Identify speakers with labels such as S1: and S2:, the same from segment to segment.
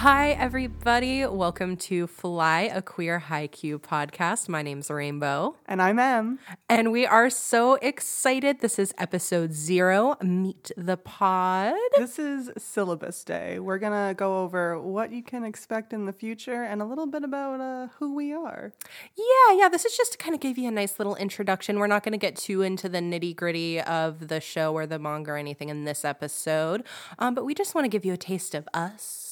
S1: Hi, everybody. Welcome to Fly, a queer Haikyuu podcast. My name's Rainbow,
S2: And I'm Em.
S1: and we are so excited. This is episode zero Meet the Pod.
S2: This is syllabus day. We're going to go over what you can expect in the future and a little bit about uh, who we are.
S1: Yeah, yeah, this is just to kind of give you a nice little introduction. We're not going to get too into the nitty gritty of the show or the manga or anything in this episode, um, but we just want to give you a taste of us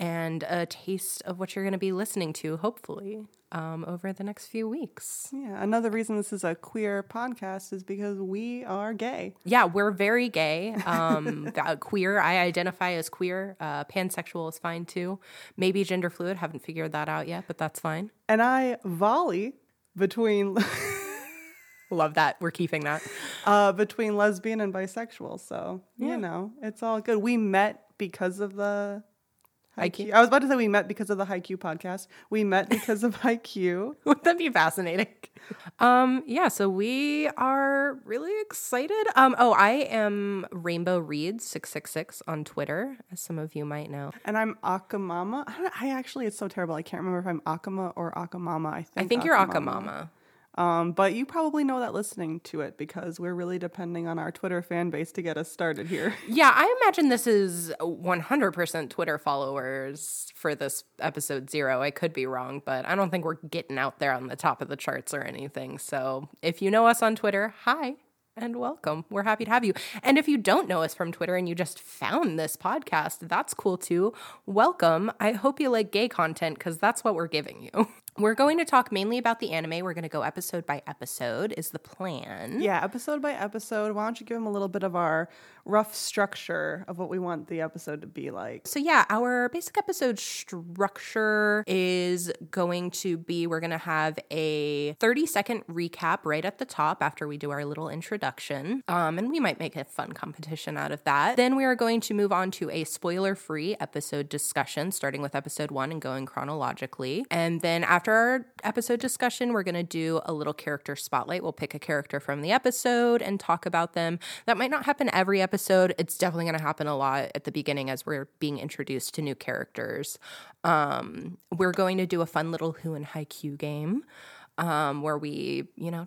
S1: and a taste of what you're going to be listening to, hopefully, um, over the next few weeks.
S2: Yeah, another reason this is a queer podcast is because we are gay.
S1: Yeah, we're very gay. Um, queer. I identify as queer. Uh, pansexual is fine too. Maybe gender fluid. Haven't figured that out yet, but that's fine.
S2: And I volley between
S1: Love that. We're keeping that.
S2: uh, between lesbian and bisexual. So,
S1: Yeah.
S2: you know, it's all good. We met because of the Haikyuu. I was about to say we met because of the Haikyuu podcast. We met because of Haikyuu.
S1: Wouldn't that be fascinating? Um, yeah, so we are really excited. Um, oh, I am Rainbow Reads six six six on Twitter, as some of you might know.
S2: And I'm Akamama. I, I actually, it's so terrible. I can't remember if I'm Akama or Akamama. I think,
S1: I think you're Akamama.
S2: Um, but you probably know that listening to it because we're really depending on our Twitter fan base to get us started here.
S1: Yeah, I imagine this is 100% Twitter followers for this episode zero. I could be wrong, but I don't think we're getting out there on the top of the charts or anything. So if you know us on Twitter, hi and welcome. We're happy to have you. And if you don't know us from Twitter and you just found this podcast, that's cool too. Welcome. I hope you like gay content because that's what we're giving you. We're going to talk mainly about the anime. We're going to go episode by episode, is the plan.
S2: Yeah, episode by episode. Why don't you give them a little bit of our rough structure of what we want the episode to be like?
S1: So, yeah, our basic episode structure is going to be we're going to have a 30 second recap right at the top after we do our little introduction. Um, and we might make a fun competition out of that. Then we are going to move on to a spoiler free episode discussion, starting with episode one and going chronologically. And then after our episode discussion, we're going to do a little character spotlight. We'll pick a character from the episode and talk about them. That might not happen every episode. It's definitely going to happen a lot at the beginning as we're being introduced to new characters. Um, we're going to do a fun little Who and Haikyuu game um, where we, you know,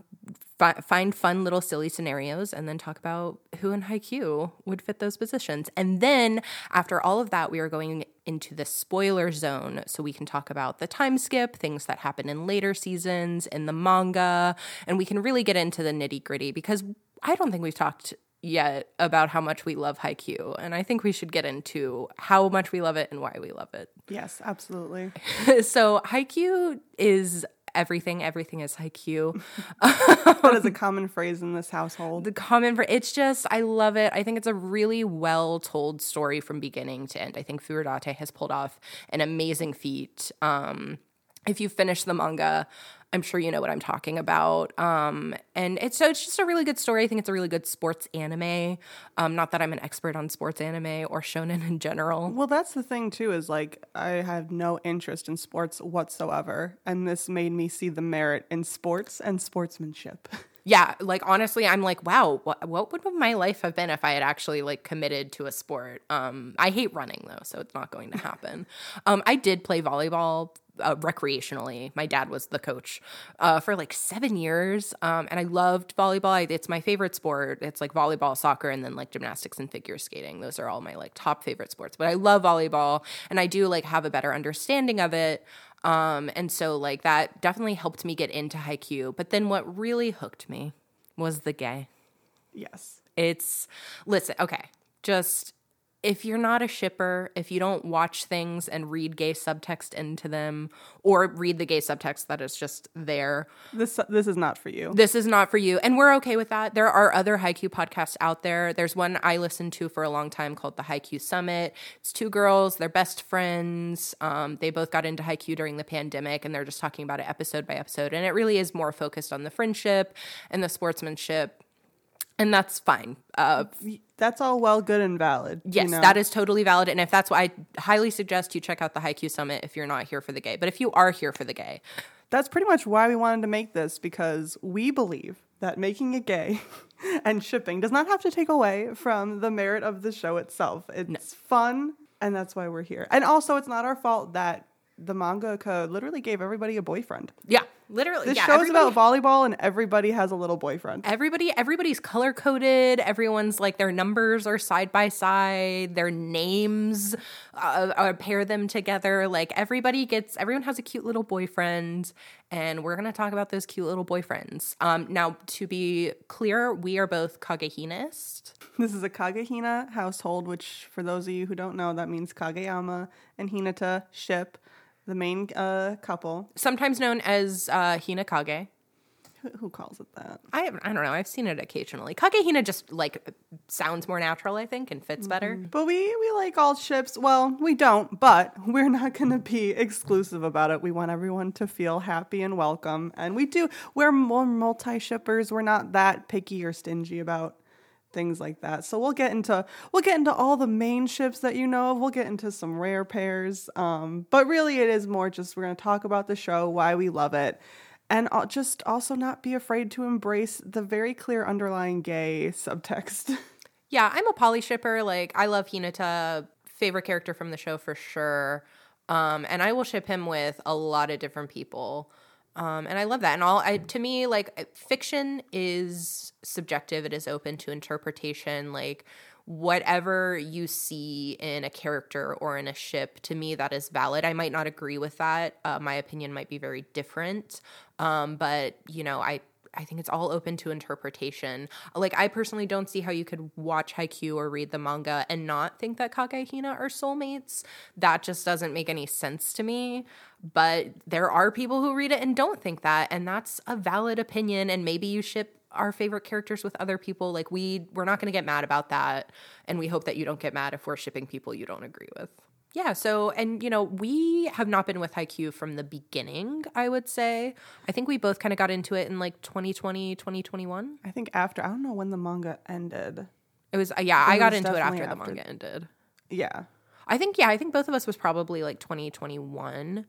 S1: fi- find fun little silly scenarios and then talk about who in Haikyuu would fit those positions. And then after all of that, we are going into the spoiler zone so we can talk about the time skip, things that happen in later seasons, in the manga, and we can really get into the nitty gritty because I don't think we've talked yet about how much we love Haikyuu. And I think we should get into how much we love it and why we love it.
S2: Yes, absolutely.
S1: so Haikyuu is everything. Everything is Haikyuu.
S2: that is a common phrase in this household.
S1: the common for it's just I love it. I think it's a really well told story from beginning to end. I think Furudate has pulled off an amazing feat. Um, if you finish the manga, I'm sure you know what I'm talking about. Um, and it's so it's just a really good story. I think it's a really good sports anime. Um, not that I'm an expert on sports anime or shonen in general.
S2: Well, that's the thing too. Is like I have no interest in sports whatsoever, and this made me see the merit in sports and sportsmanship.
S1: yeah like honestly i'm like wow what, what would my life have been if i had actually like committed to a sport? Um i hate running though so it's not going to happen. Um i did play volleyball uh, recreationally. My dad was the coach uh, for like seven years um, and i loved volleyball. I, it's my favorite sport. It's like volleyball soccer and then like gymnastics and figure skating. Those are all my like top favorite sports. But i love volleyball and i do like have a better understanding of it um, and so like that definitely helped me get into Haikyuu. But then what really hooked me was the gay.
S2: yes.
S1: It's listen, okay, just if you're not a shipper, if you don't watch things and read gay subtext into them, or read the gay subtext that is just there,
S2: This this is not for you.
S1: this is not for you. And we're okay with that. There are other Haikyuu podcasts out there. There's one I listened to for a long time called the Haikyuu Summit. It's two girls, they're best friends. Um, they both got into Haikyuu during the pandemic and they're just talking about it episode by episode. And it really is more focused on the friendship and the sportsmanship. And that's fine. Uh,
S2: That's all well, good, and valid. you
S1: Yes,
S2: know?
S1: that is totally valid. And if that's why I highly suggest you check out the Haikyuu Summit if you're not here for the gay. But if you are here for the gay,
S2: That's pretty much why we wanted to make this because we believe that making it gay and shipping does not have to take away from the merit of the show itself. It's fun And that's why we're here. And also, it's not our fault that the mangaka literally gave everybody a boyfriend.
S1: Yeah, literally.
S2: This
S1: yeah,
S2: show's about volleyball, and everybody has a little boyfriend.
S1: everybody everybody's color coded everyone's like their numbers are side by side their names uh, uh, pair them together like everybody gets everyone has a cute little boyfriend and we're going to talk about those cute little boyfriends um now to be clear we are both kagehinist
S2: This is a Kagehina household, which, for those of you who don't know, that means Kageyama and Hinata ship, the main uh, couple.
S1: sometimes known as uh hinakage
S2: Who, who calls it that?
S1: I, I don't know. I've seen it occasionally. Kagehina just like sounds more natural, I think, and fits better.
S2: But we we like all ships. Well, we don't, but we're not going to be exclusive about it. We want everyone to feel happy and welcome, and we do. We're more multi shippers. We're not that picky or stingy about things like that. So we'll get into we'll get into all the main ships that you know of. We'll get into some rare pairs. Um, but really, it is more just we're going to talk about the show, why we love it. And al- just also not be afraid to embrace the very clear underlying gay subtext.
S1: Yeah, I'm a poly shipper. Like, I love Hinata, favorite character from the show for sure. Um, and I will ship him with a lot of different people. Um, and I love that. And all I to me, like fiction is subjective. It is open to interpretation. Like whatever you see in a character or in a ship, to me that is valid. I might not agree with that. Uh, my opinion might be very different. Um, but you know, I I think it's all open to interpretation. Like I personally don't see how you could watch Haikyuu or read the manga and not think that Kage are soulmates. That just doesn't make any sense to me. But there are people who read it and don't think that, and that's a valid opinion. And maybe you ship our favorite characters with other people. Like we we're not going to get mad about that, and we hope that you don't get mad if we're shipping people you don't agree with. Yeah, so and you know, we have not been with Haikyuu from the beginning, I would say. I think we both kind of got into it in like 2020, 2021.
S2: I think after I don't know when the manga ended.
S1: It was uh, yeah, I
S2: It
S1: got into it
S2: definitely
S1: after the manga ended.
S2: Yeah.
S1: I think yeah, I think both of us was probably like 2021.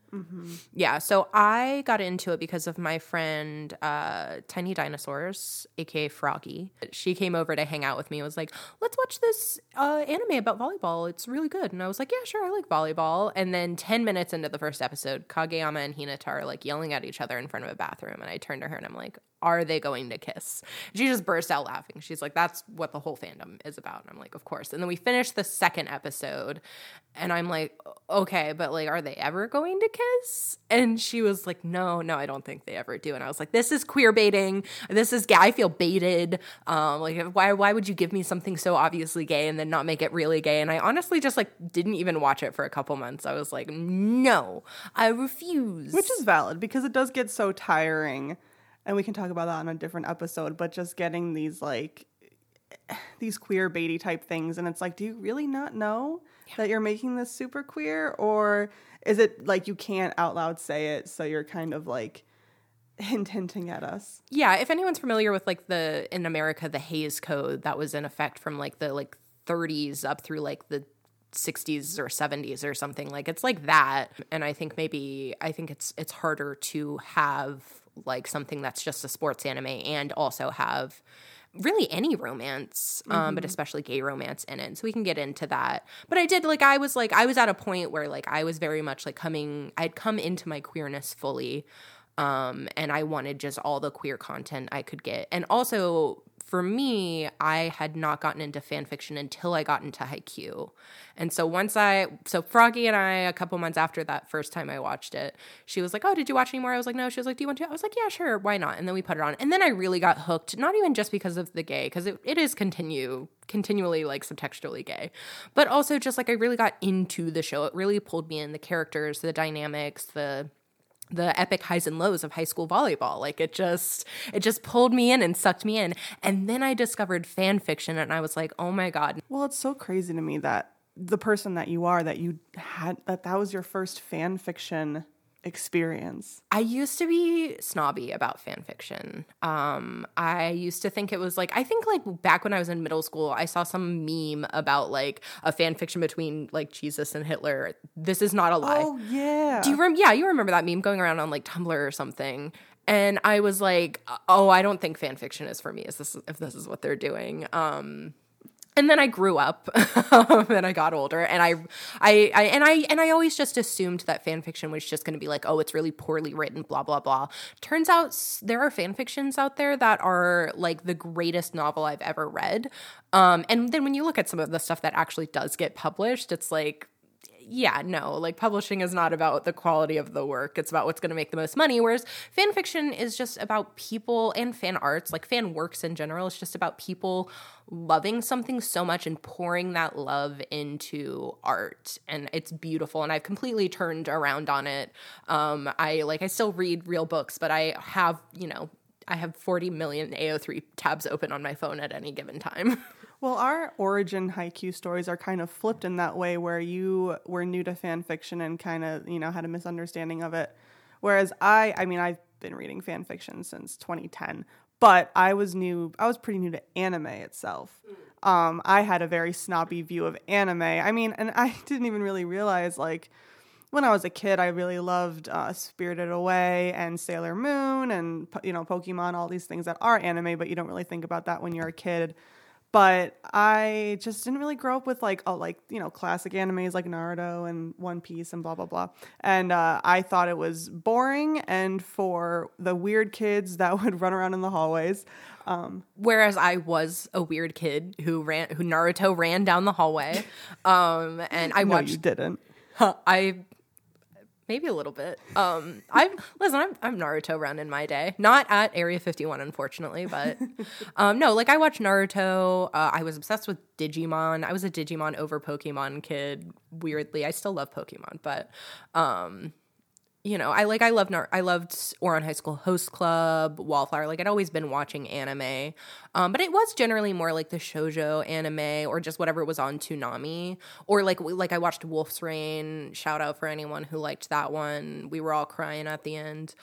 S1: Yeah, so I got into it because of my friend uh, Tiny Dinosaurs, aka Froggy. She came over to hang out with me. and Was like, let's watch this uh, anime about volleyball. It's really good. And I was like, yeah, sure, I like volleyball. And then 10 minutes into the first episode, Kageyama and Hinata are like yelling at each other in front of a bathroom. And I turned to her and I'm like, are they going to kiss? She just burst out laughing. She's like, that's what the whole fandom is about. And I'm like, of course. And then we finished the second episode and I'm like, okay, but like, are they ever going to kiss? And she was like, no, no, I don't think they ever do. And I was like, this is queer baiting. This is gay. I feel baited. Um, like, why, why would you give me something so obviously gay and then not make it really gay? And I honestly just like didn't even watch it for a couple months. I was like, no, I refuse.
S2: Which is valid because it does get so tiring. And we can talk about that on a different episode, but just getting these like these queer baity type things and it's like, do you really not know that you're making this super queer? Or is it like you can't out loud say it, so you're kind of like hint hinting at us?
S1: Yeah, if anyone's familiar with like the in America the Hays Code that was in effect from like the like 30s up through like the 60s or 70s or something like it's like that and I think maybe I think it's it's harder to have like something that's just a sports anime and also have really any romance um but especially gay romance in it. So we can get into that. But i did like i was like i was at a point where like i was very much like coming i'd come into my queerness fully um and i wanted just all the queer content i could get. And also for me i had not gotten into fan fiction until i got into haikyuu. And so once i so froggy and i a couple months after that first time i watched it she was like oh did you watch any more? I was like no. She was like do you want to? I was like yeah sure. Why not? And then we put it on. And then i really got hooked not even just because of the gay because it, it is continue continually like subtextually gay but also just like i really got into the show. It really pulled me in. The characters the dynamics the the epic highs and lows of high school volleyball. Like it just it just pulled me in and sucked me in. And then i discovered fan fiction and i was like oh my god.
S2: Well, it's so crazy to me that the person that you are, that you had, that that was your first fan fiction experience.
S1: I used to be snobby about fan fiction. Um, I used to think it was like I think like back when I was in middle school, I saw some meme about like a fan fiction between like Jesus and Hitler. This is not a lie.
S2: Oh yeah.
S1: Do you remember? Yeah, you remember that meme going around on like Tumblr or something. And I was like, oh, I don't think fan fiction is for me. Is this if this is what they're doing? Um, and then I grew up and I got older and I, I, I, and I, and I always just assumed that fan fiction was just going to be like, oh, it's really poorly written, blah, blah, blah. Turns out there are fan fictions out there that are like the greatest novel I've ever read. Um, and then when you look at some of the stuff that actually does get published, it's like, yeah, no, like publishing is not about the quality of the work. It's about what's going to make the most money. Whereas fan fiction is just about people and fan arts, like fan works in general. It's just about people loving something so much and pouring that love into art. And it's beautiful. And I've completely turned around on it. Um, I like, I still read real books, but I have, you know, I have 40 million AO3 tabs open on my phone at any given time.
S2: Well, our origin Haikyuu stories are kind of flipped in that way where you were new to fan fiction and kind of, you know, had a misunderstanding of it. Whereas I, I mean, I've been reading fan fiction since 2010, but I was new, I was pretty new to anime itself. Um, I had a very snobby view of anime. I mean, and I didn't even really realize, like, when I was a kid, I really loved uh, Spirited Away and Sailor Moon and, you know, Pokemon, all these things that are anime, but you don't really think about that when you're a kid but I just didn't really grow up with like oh like you know classic animes like Naruto and One Piece and blah blah blah. And uh, I thought it was boring and for the weird kids that would run around in the hallways. Um,
S1: Whereas I was a weird kid who ran who Naruto ran down the hallway, um, and I
S2: no,
S1: watched.
S2: you didn't.
S1: I maybe a little bit. Um, I've listen. I'm I'm Naruto run in my day, not at Area 51, unfortunately, but um, no. Like I watched Naruto. Uh, I was obsessed with Digimon. I was a Digimon over Pokemon kid. Weirdly, I still love Pokemon, but um, you know, I like I loved I loved Ouran High School Host Club, Wallflower. Like I'd always been watching anime, um, but it was generally more like the shojo anime or just whatever it was on Toonami or like like I watched Wolf's Rain. Shout out for anyone who liked that one. We were all crying at the end.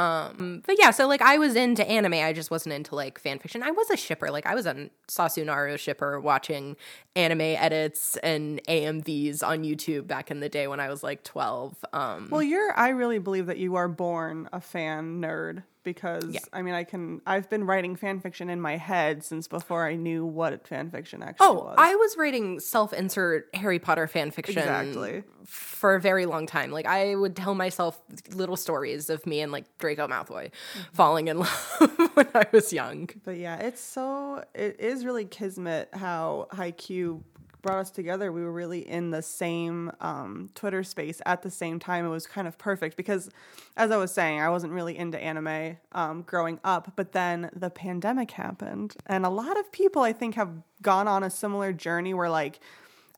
S1: Um, but yeah, so like I was into anime, I just wasn't into like fan fiction. I was a shipper, like I was a Sasunaru shipper watching anime edits and AMVs on YouTube back in the day when I was like 12. Um,
S2: well, you're, I really believe that you are born a fan nerd because yeah. I mean I can I've been writing fan fiction in my head since before I knew what fan fiction actually
S1: oh,
S2: was.
S1: I was writing self-insert Harry Potter fan fiction
S2: exactly.
S1: for a very long time. Like I would tell myself little stories of me and like Draco Malfoy mm-hmm. falling in love when I was young.
S2: But yeah, it's so it is really kismet how Haikyuu brought us together, we were really in the same um, Twitter space at the same time. It was kind of perfect because, as I was saying, I wasn't really into anime um, growing up, but then the pandemic happened. And a lot of people, I think, have gone on a similar journey where, like,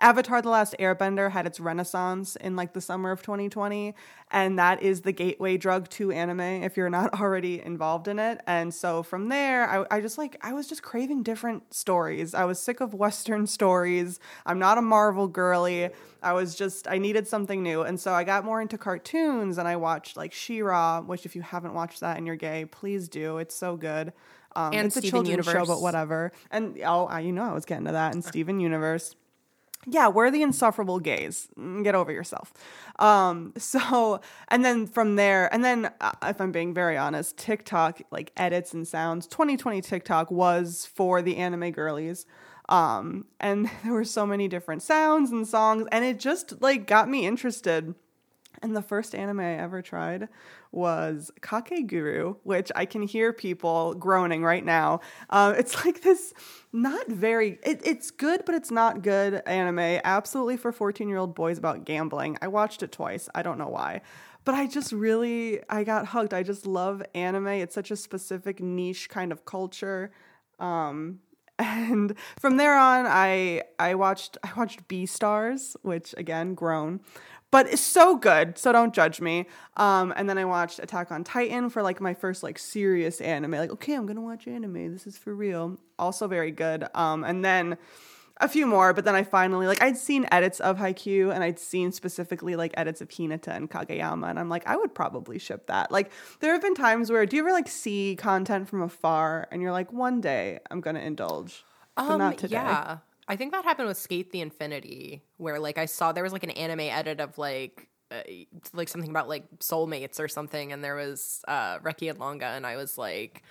S2: Avatar The Last Airbender had its renaissance in like the summer of 2020 and that is the gateway drug to anime if you're not already involved in it. And so from there I, I just like I was just craving different stories. I was sick of western stories. I'm not a Marvel girly. I was just I needed something new. And so I got more into cartoons and I watched like She-Ra, which if you haven't watched that and you're gay, please do. It's so good. Um,
S1: and
S2: it's
S1: Steven
S2: a children's
S1: Universe.
S2: show, but whatever. And oh, I, you know, I was getting to that. And Steven Universe yeah, we're the insufferable gays. Mm, get over yourself. Um, so, and then from there, and then uh, if I'm being very honest, TikTok, like edits and sounds, 2020 TikTok was for the anime girlies. Um, and there were so many different sounds and songs, and it just like got me interested. And the first anime I ever tried was Kakegurui, which I can hear people groaning right now. Uh, it's like this not very, it, it's good, but it's not good anime. Absolutely for 14 year old boys about gambling. I watched it twice. I don't know why. But I just really, I got hooked. I just love anime. It's such a specific niche kind of culture. Um, and from there on i i watched i watched Beastars which again grown but it's so good. So don't judge me. Um, and then I watched Attack on Titan for like my first like serious anime. Like, okay, I'm gonna watch anime. This is for real. Also very good. Um, and then a few more, but then I finally like I'd seen edits of Haikyuu and I'd seen specifically like edits of Hinata and Kageyama, and I'm like, I would probably ship that. Like there have been times where do you ever like see content from afar and you're like, one day I'm gonna indulge, but
S1: um,
S2: not today.
S1: Yeah. I think that happened with SK8 the Infinity, where like I saw there was like an anime edit of like uh, like something about like soulmates or something, and there was uh Reki and Langa, and I was like,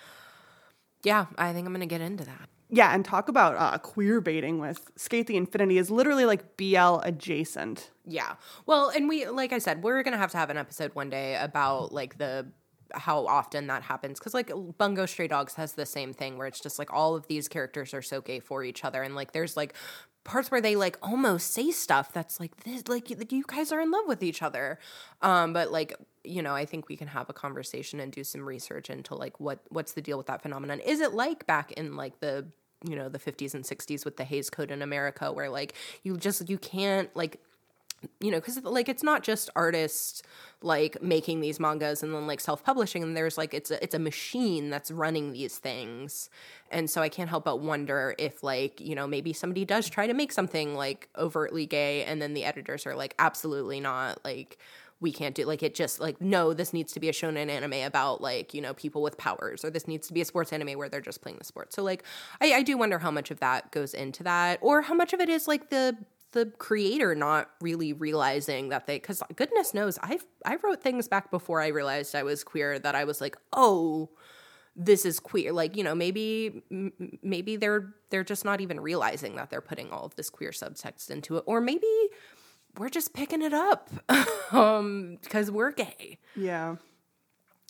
S1: Yeah, I think I'm gonna get into that.
S2: Yeah, and talk about uh, queer baiting with SK8 the Infinity is literally like BL adjacent.
S1: Yeah. Well, and we like I said, we're gonna have to have an episode one day about like the how often that happens because like bungo stray dogs has the same thing where it's just like all of these characters are so gay for each other and like there's like parts where they like almost say stuff that's like this like you guys are in love with each other. Um but like you know i think we can have a conversation and do some research into like what what's the deal with that phenomenon. Is it like back in like the you know the 50s and 60s with the Hays Code in America where like you just you can't like you know because like it's not just artists like making these mangas and then like self-publishing and there's like it's a, it's a machine that's running these things. And so i can't help but wonder if like you know maybe somebody does try to make something like overtly gay and then the editors are like absolutely not like we can't do like it just like no this needs to be a shonen anime about like you know people with powers or this needs to be a sports anime where they're just playing the sport so like I, I do wonder how much of that goes into that or how much of it is like the the creator not really realizing that they because goodness knows i've i wrote things back before i realized i was queer that i was like oh this is queer like you know maybe m- maybe they're they're just not even realizing that they're putting all of this queer subtext into it or maybe we're just picking it up um because we're gay
S2: Yeah.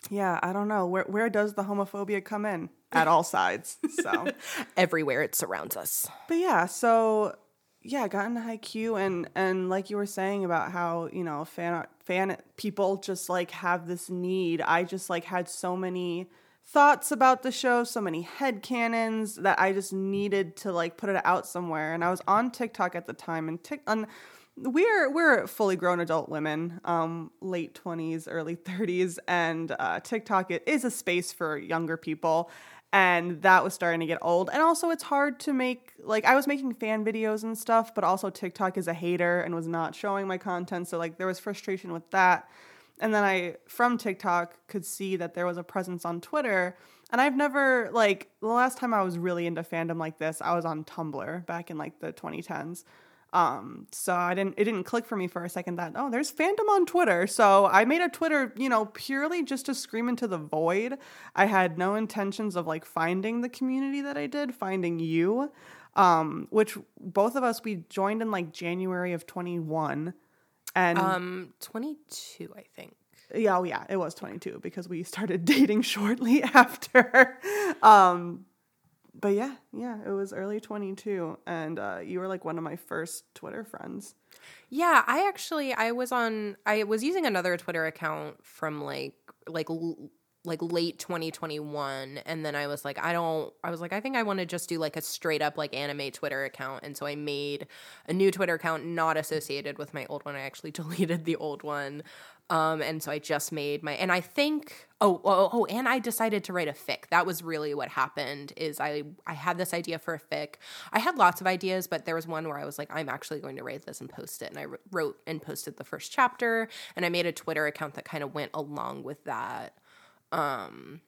S2: Yeah, I don't know. Where where does the homophobia come in? At all sides. So
S1: everywhere it surrounds us
S2: But yeah, so yeah, got into Haikyuu and and like you were saying about how you know fan fan people just like have this need. I just like had so many thoughts about the show, so many head canons that I just needed to like put it out somewhere. And I was on TikTok at the time, and tick on we're we're fully grown adult women, um, late twenties, early thirties, and uh, TikTok it is a space for younger people, and that was starting to get old. And also, it's hard to make like I was making fan videos and stuff, but also TikTok is a hater and was not showing my content, so like there was frustration with that. And then I from TikTok could see that there was a presence on Twitter. And I've never like the last time I was really into fandom like this, I was on Tumblr back in like the 2010s. Um, so I didn't it didn't click for me for a second that oh there's fandom on Twitter. So I made a Twitter, you know, purely just to scream into the void. I had no intentions of like finding the community that I did, finding you. Um, which both of us we joined in like January of 21. And
S1: um 22 i think
S2: yeah, oh yeah, it was 22 because we started dating shortly after. Um, but yeah, yeah, it was early 22, and uh, you were like one of my first Twitter friends.
S1: Yeah, I actually I was on I was using another Twitter account from like like like late 2021 and then I was like I don't I was like I think I want to just do like a straight up like anime Twitter account and so I made a new Twitter account not associated with my old one. I actually deleted the old one. Um, and so I just made my, and I think, oh, oh, oh, and I decided to write a fic. That was really what happened. Is I, I had this idea for a fic. I had lots of ideas, but there was one where I was like, I'm actually going to write this and post it. And I wrote and posted the first chapter, and I made a Twitter account that kind of went along with that. Um,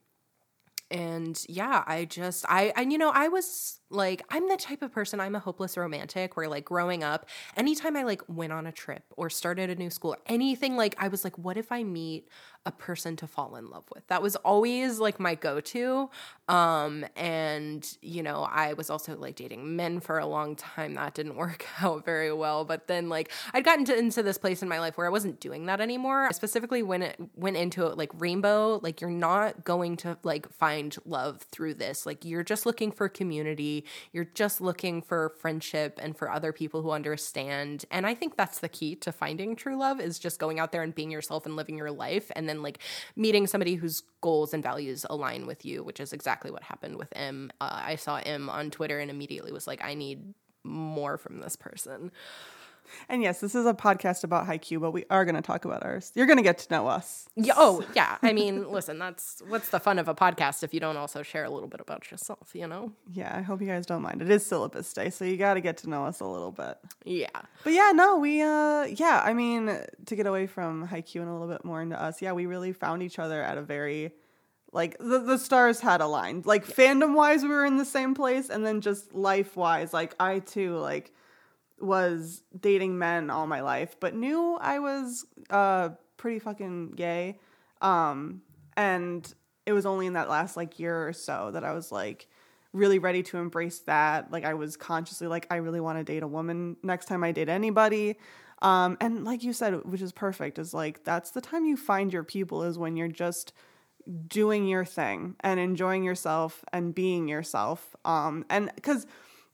S1: and yeah, I just, I, and you know, I was like I'm the type of person I'm a hopeless romantic where like growing up anytime I like went on a trip or started a new school anything like I was like what if I meet a person to fall in love with? That was always like my go-to um and you know I was also like dating men for a long time. That didn't work out very well but then like I'd gotten to, into this place in my life where I wasn't doing that anymore. I specifically when it went into it like rainbow like you're not going to like find love through this. Like you're just looking for community you're just looking for friendship and for other people who understand. And I think that's the key to finding true love is just going out there and being yourself and living your life and then like meeting somebody whose goals and values align with you, which is exactly what happened with Em. Uh, I saw Em on Twitter and immediately was like, I need more from this person.
S2: And yes, this is a podcast about Haikyuu, but we are going to talk about ours. You're going to get to know us.
S1: Yeah, oh, yeah. I mean, listen, that's what's the fun of a podcast if you don't also share a little bit about yourself, you know?
S2: Yeah, I hope you guys don't mind. It is syllabus day, so you got to get to know us a little bit.
S1: Yeah.
S2: But yeah, no, we, uh, yeah, I mean, to get away from Haikyuu and a little bit more into us, yeah, we really found each other at a very, like, the, the stars had aligned. Like, fandom wise, we were in the same place, and then just life wise, like, I too, like, was dating men all my life, but knew I was uh pretty fucking gay. Um and it was only in that last like year or so that I was like really ready to embrace that. Like I was consciously like I really want to date a woman next time I date anybody. Um, and like you said, which is perfect, is like that's the time you find your people is when you're just doing your thing and enjoying yourself and being yourself. Um, and because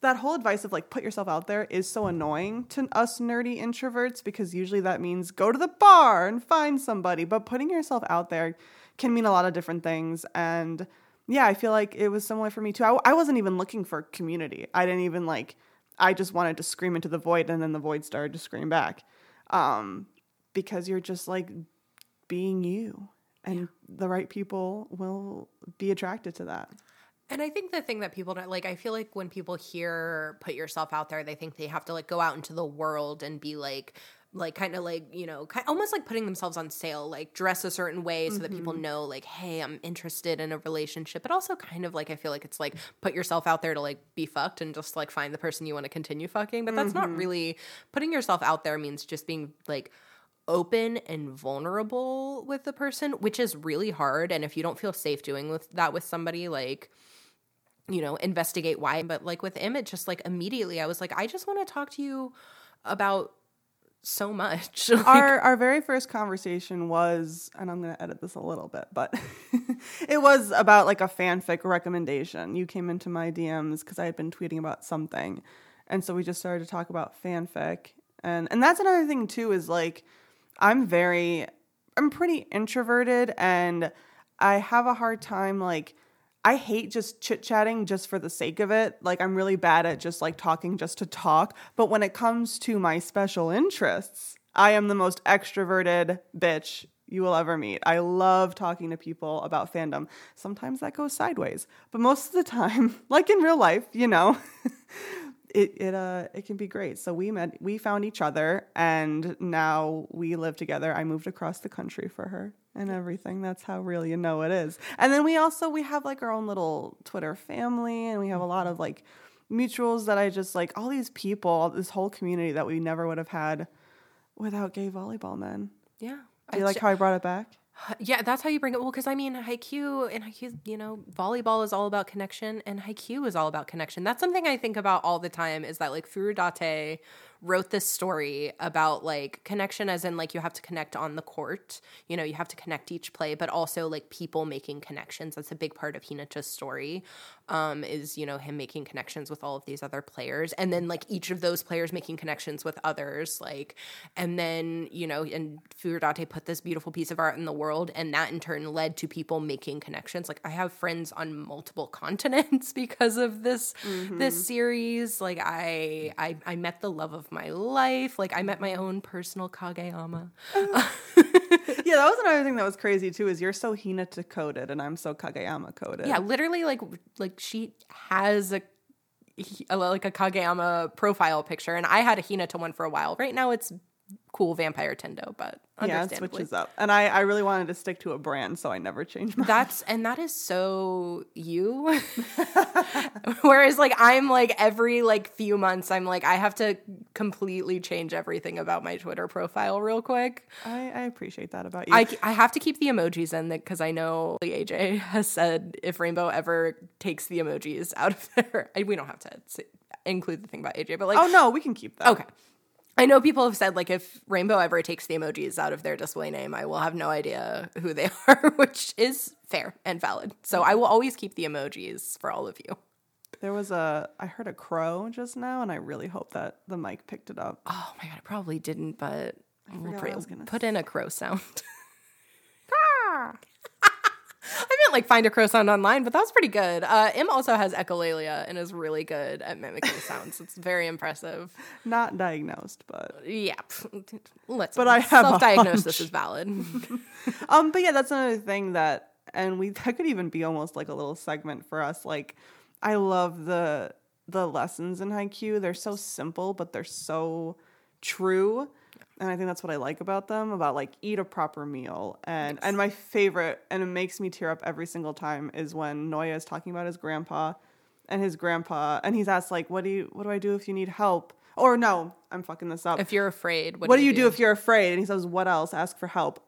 S2: that whole advice of like put yourself out there is so annoying to us nerdy introverts because usually that means go to the bar and find somebody, but putting yourself out there can mean a lot of different things. And yeah, I feel like it was similar for me too. I, I wasn't even looking for community. I didn't even like, I just wanted to scream into the void and then the void started to scream back. Um, because you're just like being you and yeah. the right people will be attracted to that.
S1: And I think the thing that people don't like, I feel like when people hear put yourself out there, they think they have to like go out into the world and be like, like kind of like you know kind, almost like putting themselves on sale like dress a certain way so mm-hmm. that people mm-hmm. know like hey i'm interested in a relationship but also kind of like i feel like it's like put yourself out there to like be fucked and just like find the person you want to continue fucking but that's mm-hmm. not really putting yourself out there means just being like open and vulnerable with the person which is really hard and if you don't feel safe doing with that with somebody like you know, investigate why. But like with Emmett, just like immediately, I was like, I just want to talk to you about so much.
S2: like, our our very first conversation was, and I'm gonna edit this a little bit, but it was about like a fanfic recommendation. You came into my DMs because I had been tweeting about something, and so we just started to talk about fanfic, and and that's another thing too is like I'm very I'm pretty introverted and I have a hard time like I hate just chit chatting just for the sake of it. Like, I'm really bad at just like talking just to talk. But when it comes to my special interests, I am the most extroverted bitch you will ever meet. I love talking to people about fandom. Sometimes that goes sideways, but most of the time, like in real life, you know, it it uh it can be great. So we met we found each other and now we live together. I moved across the country for her and everything. That's how real you know it is. And then we also we have like our own little Twitter family and we have a lot of like mutuals that I just like all these people, this whole community that we never would have had without gay volleyball men.
S1: Yeah.
S2: Do you like how I brought it back?
S1: Yeah, that's how you bring it. Well, because I mean, Haikyuu and Haikyuu, you know, volleyball is all about connection, and Haikyuu is all about connection. That's something I think about all the time. Is that like Furudate wrote this story about like connection as in like you have to connect on the court you know you have to connect each play but also like people making connections. That's a big part of hinata's story um, is you know him making connections with all of these other players and then like each of those players making connections with others like and then you know and Furudate put this beautiful piece of art in the world and that in turn led to people making connections. Like I have friends on multiple continents because of this mm-hmm. this series. Like I, I I met the love of my life. Like I met my own personal Kageyama.
S2: yeah, that was another thing that was crazy too. Is you're so Hinata coded and I'm so Kageyama coded.
S1: Yeah, literally, like like she has a, a like a Kageyama profile picture, and I had a Hinata one for a while. Right now, it's cool vampire Tendo, but
S2: yeah, it switches up. And I, I really wanted to stick to a brand, so I never changed my.
S1: That's and that is so you. Whereas like I'm like every like few months, I'm like I have to completely change everything about my Twitter profile real quick.
S2: I, I appreciate that about you.
S1: I, I have to keep the emojis in that because I know the AJ has said if Rainbow ever takes the emojis out of there, we don't have to include the thing about AJ, but like
S2: oh no, we can keep that.
S1: Okay. I know people have said like if Rainbow ever takes the emojis out of their display name, I will have no idea who they are, which is fair and valid. So I will always keep the emojis for all of you.
S2: There was a I heard a crow just now, and I really hope that the mic picked it up.
S1: Oh my god, it probably didn't, but we'll put in a crow sound. Ah! I meant like find a crow sound online, but that was pretty good. Uh, Em also has echolalia and is really good at mimicking sounds. It's very impressive.
S2: Not diagnosed, but
S1: yeah. Let's.
S2: But I have
S1: self-diagnosis is valid.
S2: um, but yeah, that's another thing that, and we that could even be almost like a little segment for us. Like, I love the the lessons in Haikyuu. They're so simple, but they're so true and I think that's what I like about them about like eat a proper meal. And yes. and my favorite and it makes me tear up every single time is when Noya is talking about his grandpa and his grandpa and he's asked like what do you what do I do if you need help? Or no I'm fucking this up.
S1: If you're afraid
S2: what, what do, you do? do? if you're afraid? And he says what else? Ask for help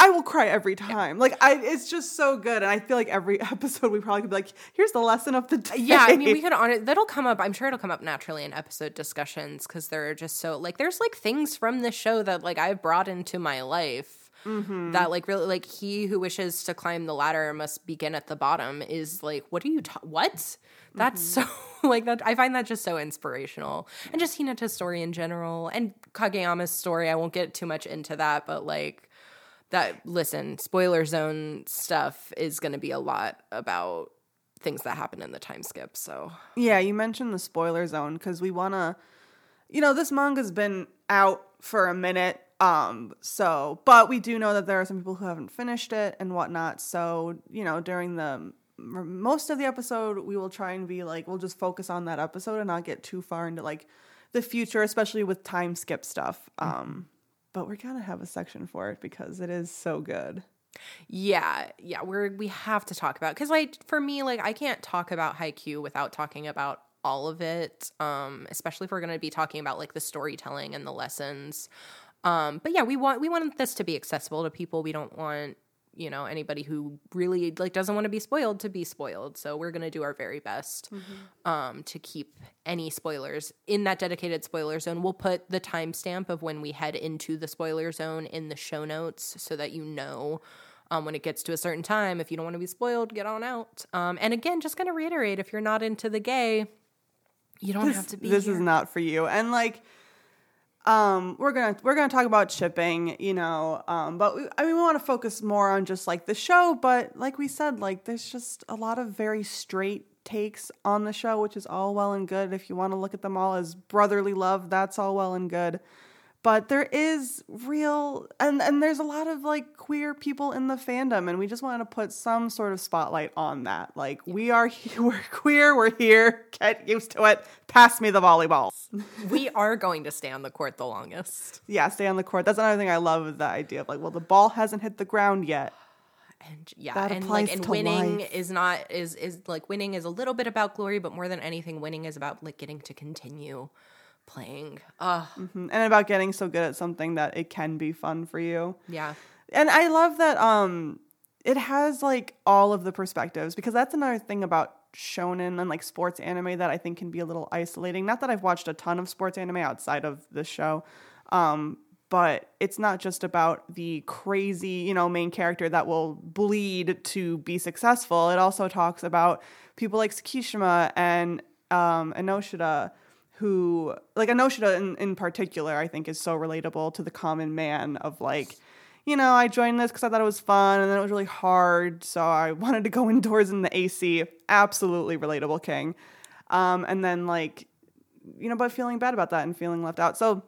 S2: I will cry every time. Like I, it's just so good, and I feel like every episode we probably could be like, "Here's the lesson of the day."
S1: Yeah, I mean, we could on it. That'll come up. I'm sure it'll come up naturally in episode discussions because they're just so like. There's like things from the show that like I've brought into my life
S2: Mm-hmm.
S1: that like really like he who wishes to climb the ladder must begin at the bottom is like what are you ta- what that's so like that i find that just so inspirational and just hinata's story in general and kageyama's story i won't get too much into that but like that listen spoiler zone stuff is going to be a lot about things that happen in the time skip so
S2: Yeah, you mentioned the spoiler zone because we want to, you know, this manga's been out for a minute. Um, so, but we do know that there are some people who haven't finished it and whatnot. So, you know, during the most of the episode, we will try and be like, we'll just focus on that episode and not get too far into like the future, especially with time skip stuff. Um, but we're gonna have a section for it because it is so good.
S1: Yeah, yeah, we're we have to talk about because like for me, like I can't talk about Haikyuu without talking about all of it. Um, especially if we're gonna be talking about like the storytelling and the lessons. Um, but yeah, we want we want this to be accessible to people. We don't want you know anybody who really like doesn't want to be spoiled to be spoiled. So we're gonna do our very best um, to keep any spoilers in that dedicated spoiler zone. We'll put the timestamp of when we head into the spoiler zone in the show notes so that you know um, when it gets to a certain time. If you don't want to be spoiled, get on out. Um, and again, just gonna reiterate: if you're not into the gay, you don't have to be.
S2: this
S1: here.
S2: is not for you and like um we're gonna we're gonna talk about shipping you know um but we, i mean we want to focus more on just like the show but like we said like there's just a lot of very straight takes on the show which is all well and good. If you want to look at them all as brotherly love that's all well and good but there is real and and there's a lot of like queer people in the fandom and we just want to put some sort of spotlight on that. Like we are we're queer we're here get used to it pass me the volleyball
S1: we are going to stay on the court the longest.
S2: yeah stay on the court. That's another thing i love is the idea of like well the ball hasn't hit the ground yet.
S1: And yeah,
S2: That
S1: and like and winning
S2: life.
S1: is not is is like winning is a little bit about glory, but more than anything, winning is about like getting to continue playing. Uh
S2: Mhm. and about getting so good at something that it can be fun for you
S1: yeah.
S2: and I love that um it has like all of the perspectives because that's another thing about shonen and like sports anime that I think can be a little isolating. Not that I've watched a ton of sports anime outside of the show. Um but it's not just about the crazy, you know, main character that will bleed to be successful. It also talks about people like Tsukishima and um Ennoshita who like Ennoshita in, in particular I think is so relatable to the common man of like you know, I joined this because I thought it was fun and then it was really hard. So I wanted to go indoors in the AC. Absolutely relatable, King. Um, and then, like, you know, but feeling bad about that and feeling left out. So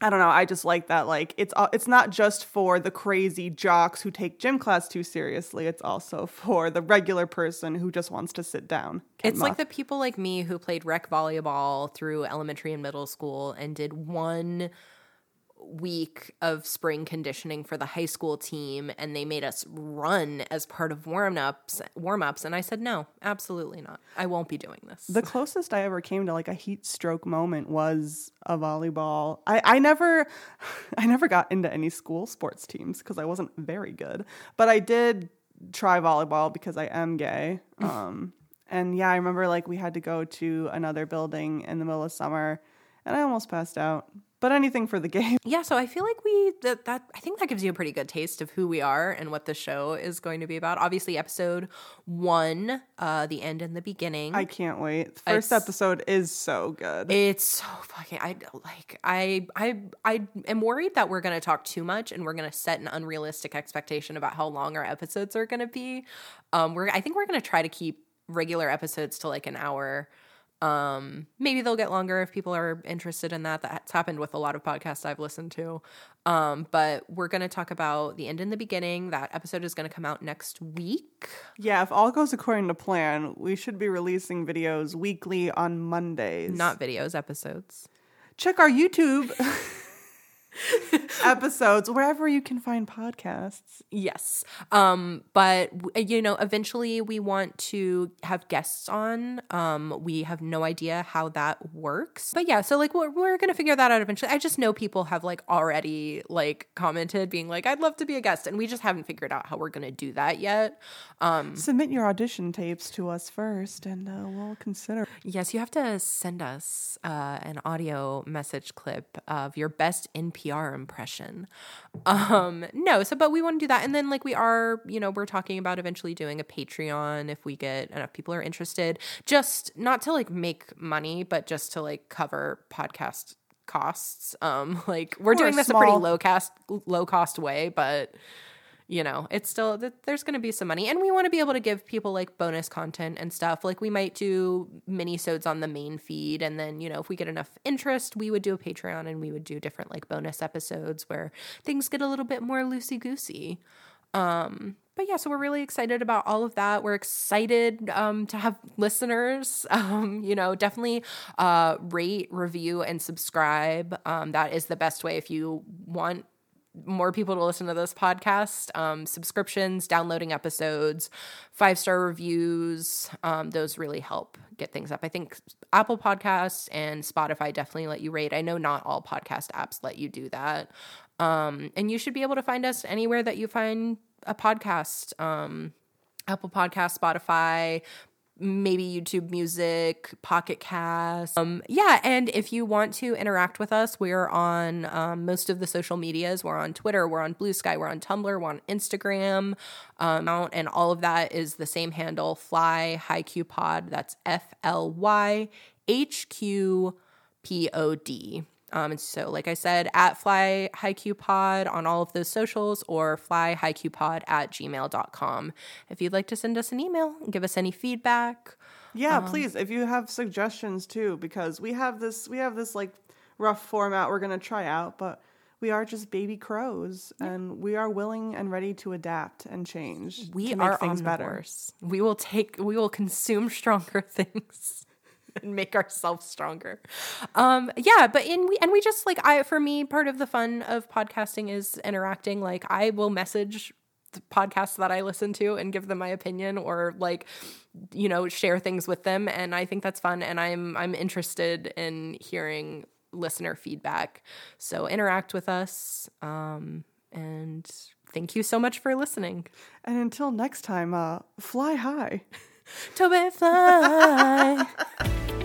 S2: I don't know. I just like that. Like, it's it's not just for the crazy jocks who take gym class too seriously. It's also for the regular person who just wants to sit down.
S1: It's like the people like me who played rec volleyball through elementary and middle school and did one week of spring conditioning for the high school team and they made us run as part of warm-ups warm-ups and I said no, absolutely not. I won't be doing this.
S2: The closest I ever came to like a heat stroke moment was a volleyball. I, I never I never got into any school sports teams because I wasn't very good. But I did try volleyball because I am gay. Um and yeah, I remember like we had to go to another building in the middle of summer and I almost passed out. But anything for the game.
S1: Yeah, so I feel like we that, that I think that gives you a pretty good taste of who we are and what the show is going to be about. Obviously, episode one, uh, the end and the beginning.
S2: I can't wait. First
S1: It's-
S2: episode is so good.
S1: it's so fucking. I like. I I I am worried that we're gonna talk too much and we're gonna set an unrealistic expectation about how long our episodes are gonna be. Um, we're I think we're gonna try to keep regular episodes to like an hour. Um, maybe they'll get longer if people are interested in that. That's happened with a lot of podcasts I've listened to. Um, but we're going to talk about the end and the beginning. That episode is going to come out next week.
S2: yeah, if all goes according to plan, we should be releasing videos weekly on Mondays.
S1: Not videos, episodes.
S2: check our YouTube. episodes wherever you can find podcasts.
S1: Yes. Um, but you know, eventually we want to have guests on. Um, we have no idea how that works. But yeah, so like we're, we're going to figure that out eventually. I just know people have like already like commented being like I'd love to be a guest and we just haven't figured out how we're going to do that yet. Um,
S2: Submit your audition tapes to us first and uh, we'll consider.
S1: yes, you have to send us uh, an audio message clip of your best NPR impression. Um, no, so but we want to do that, and then like we are, you know, we're talking about eventually doing a Patreon if we get enough people are interested. Just not to like make money, but just to like cover podcast costs. Um, like we're
S2: Or
S1: doing this a pretty low cost low cost way, but you know, it's still there's going to be some money, and we want to be able to give people like bonus content and stuff. Like we might do mini sodes on the main feed, and then you know, if we get enough interest, we would do a Patreon, and we would do different like bonus episodes where things get a little bit more loosey goosey. Um, but yeah, so we're really excited about all of that. We're excited um, to have listeners. Um, you know, definitely uh, rate, review, and subscribe. Um, that is the best way if you want more people to listen to this podcast. Um, subscriptions, downloading episodes, five star reviews. Um, those really help get things up. I think Apple Podcasts and Spotify definitely let you rate. I know not all podcast apps let you do that. Um, and you should be able to find us anywhere that you find a podcast. Um, Apple Podcast, Spotify, maybe YouTube Music, Pocket Cast. Um, yeah, and if you want to interact with us, we're on um, most of the social medias. We're on Twitter, we're on Bluesky, we're on Tumblr, we're on Instagram, um, and all of that is the same handle, Fly High Q Pod. That's F L Y H Q P O D. Um, and so, like I said, at Fly Haiku Pod on all of those socials or flyhighqpod at gmail.com. If you'd like to send us an email give us any feedback,
S2: Yeah, please, if you have suggestions too, because we have this we have this like rough format we're gonna try out, but we are just baby crows and we are willing and ready to adapt and change.
S1: we
S2: to make
S1: are
S2: things better.
S1: We will take, we will consume stronger things. And make ourselves stronger. Um, yeah, but in we and we just like I for me, part of the fun of podcasting is interacting. Like I will message podcasts that I listen to and give them my opinion or like you know share things with them and I think that's fun and I'm I'm interested in hearing listener feedback. So interact with us um and thank you so much for listening.
S2: And until next time, uh, fly high.
S1: Toby Fly.